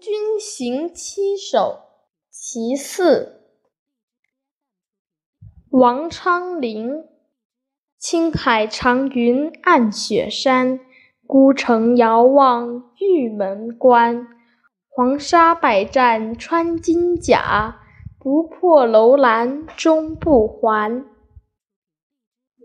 军行七首其四。王昌龄。青海长云暗雪山孤城遥望玉门关。黄沙百战穿金甲不破楼兰终不还。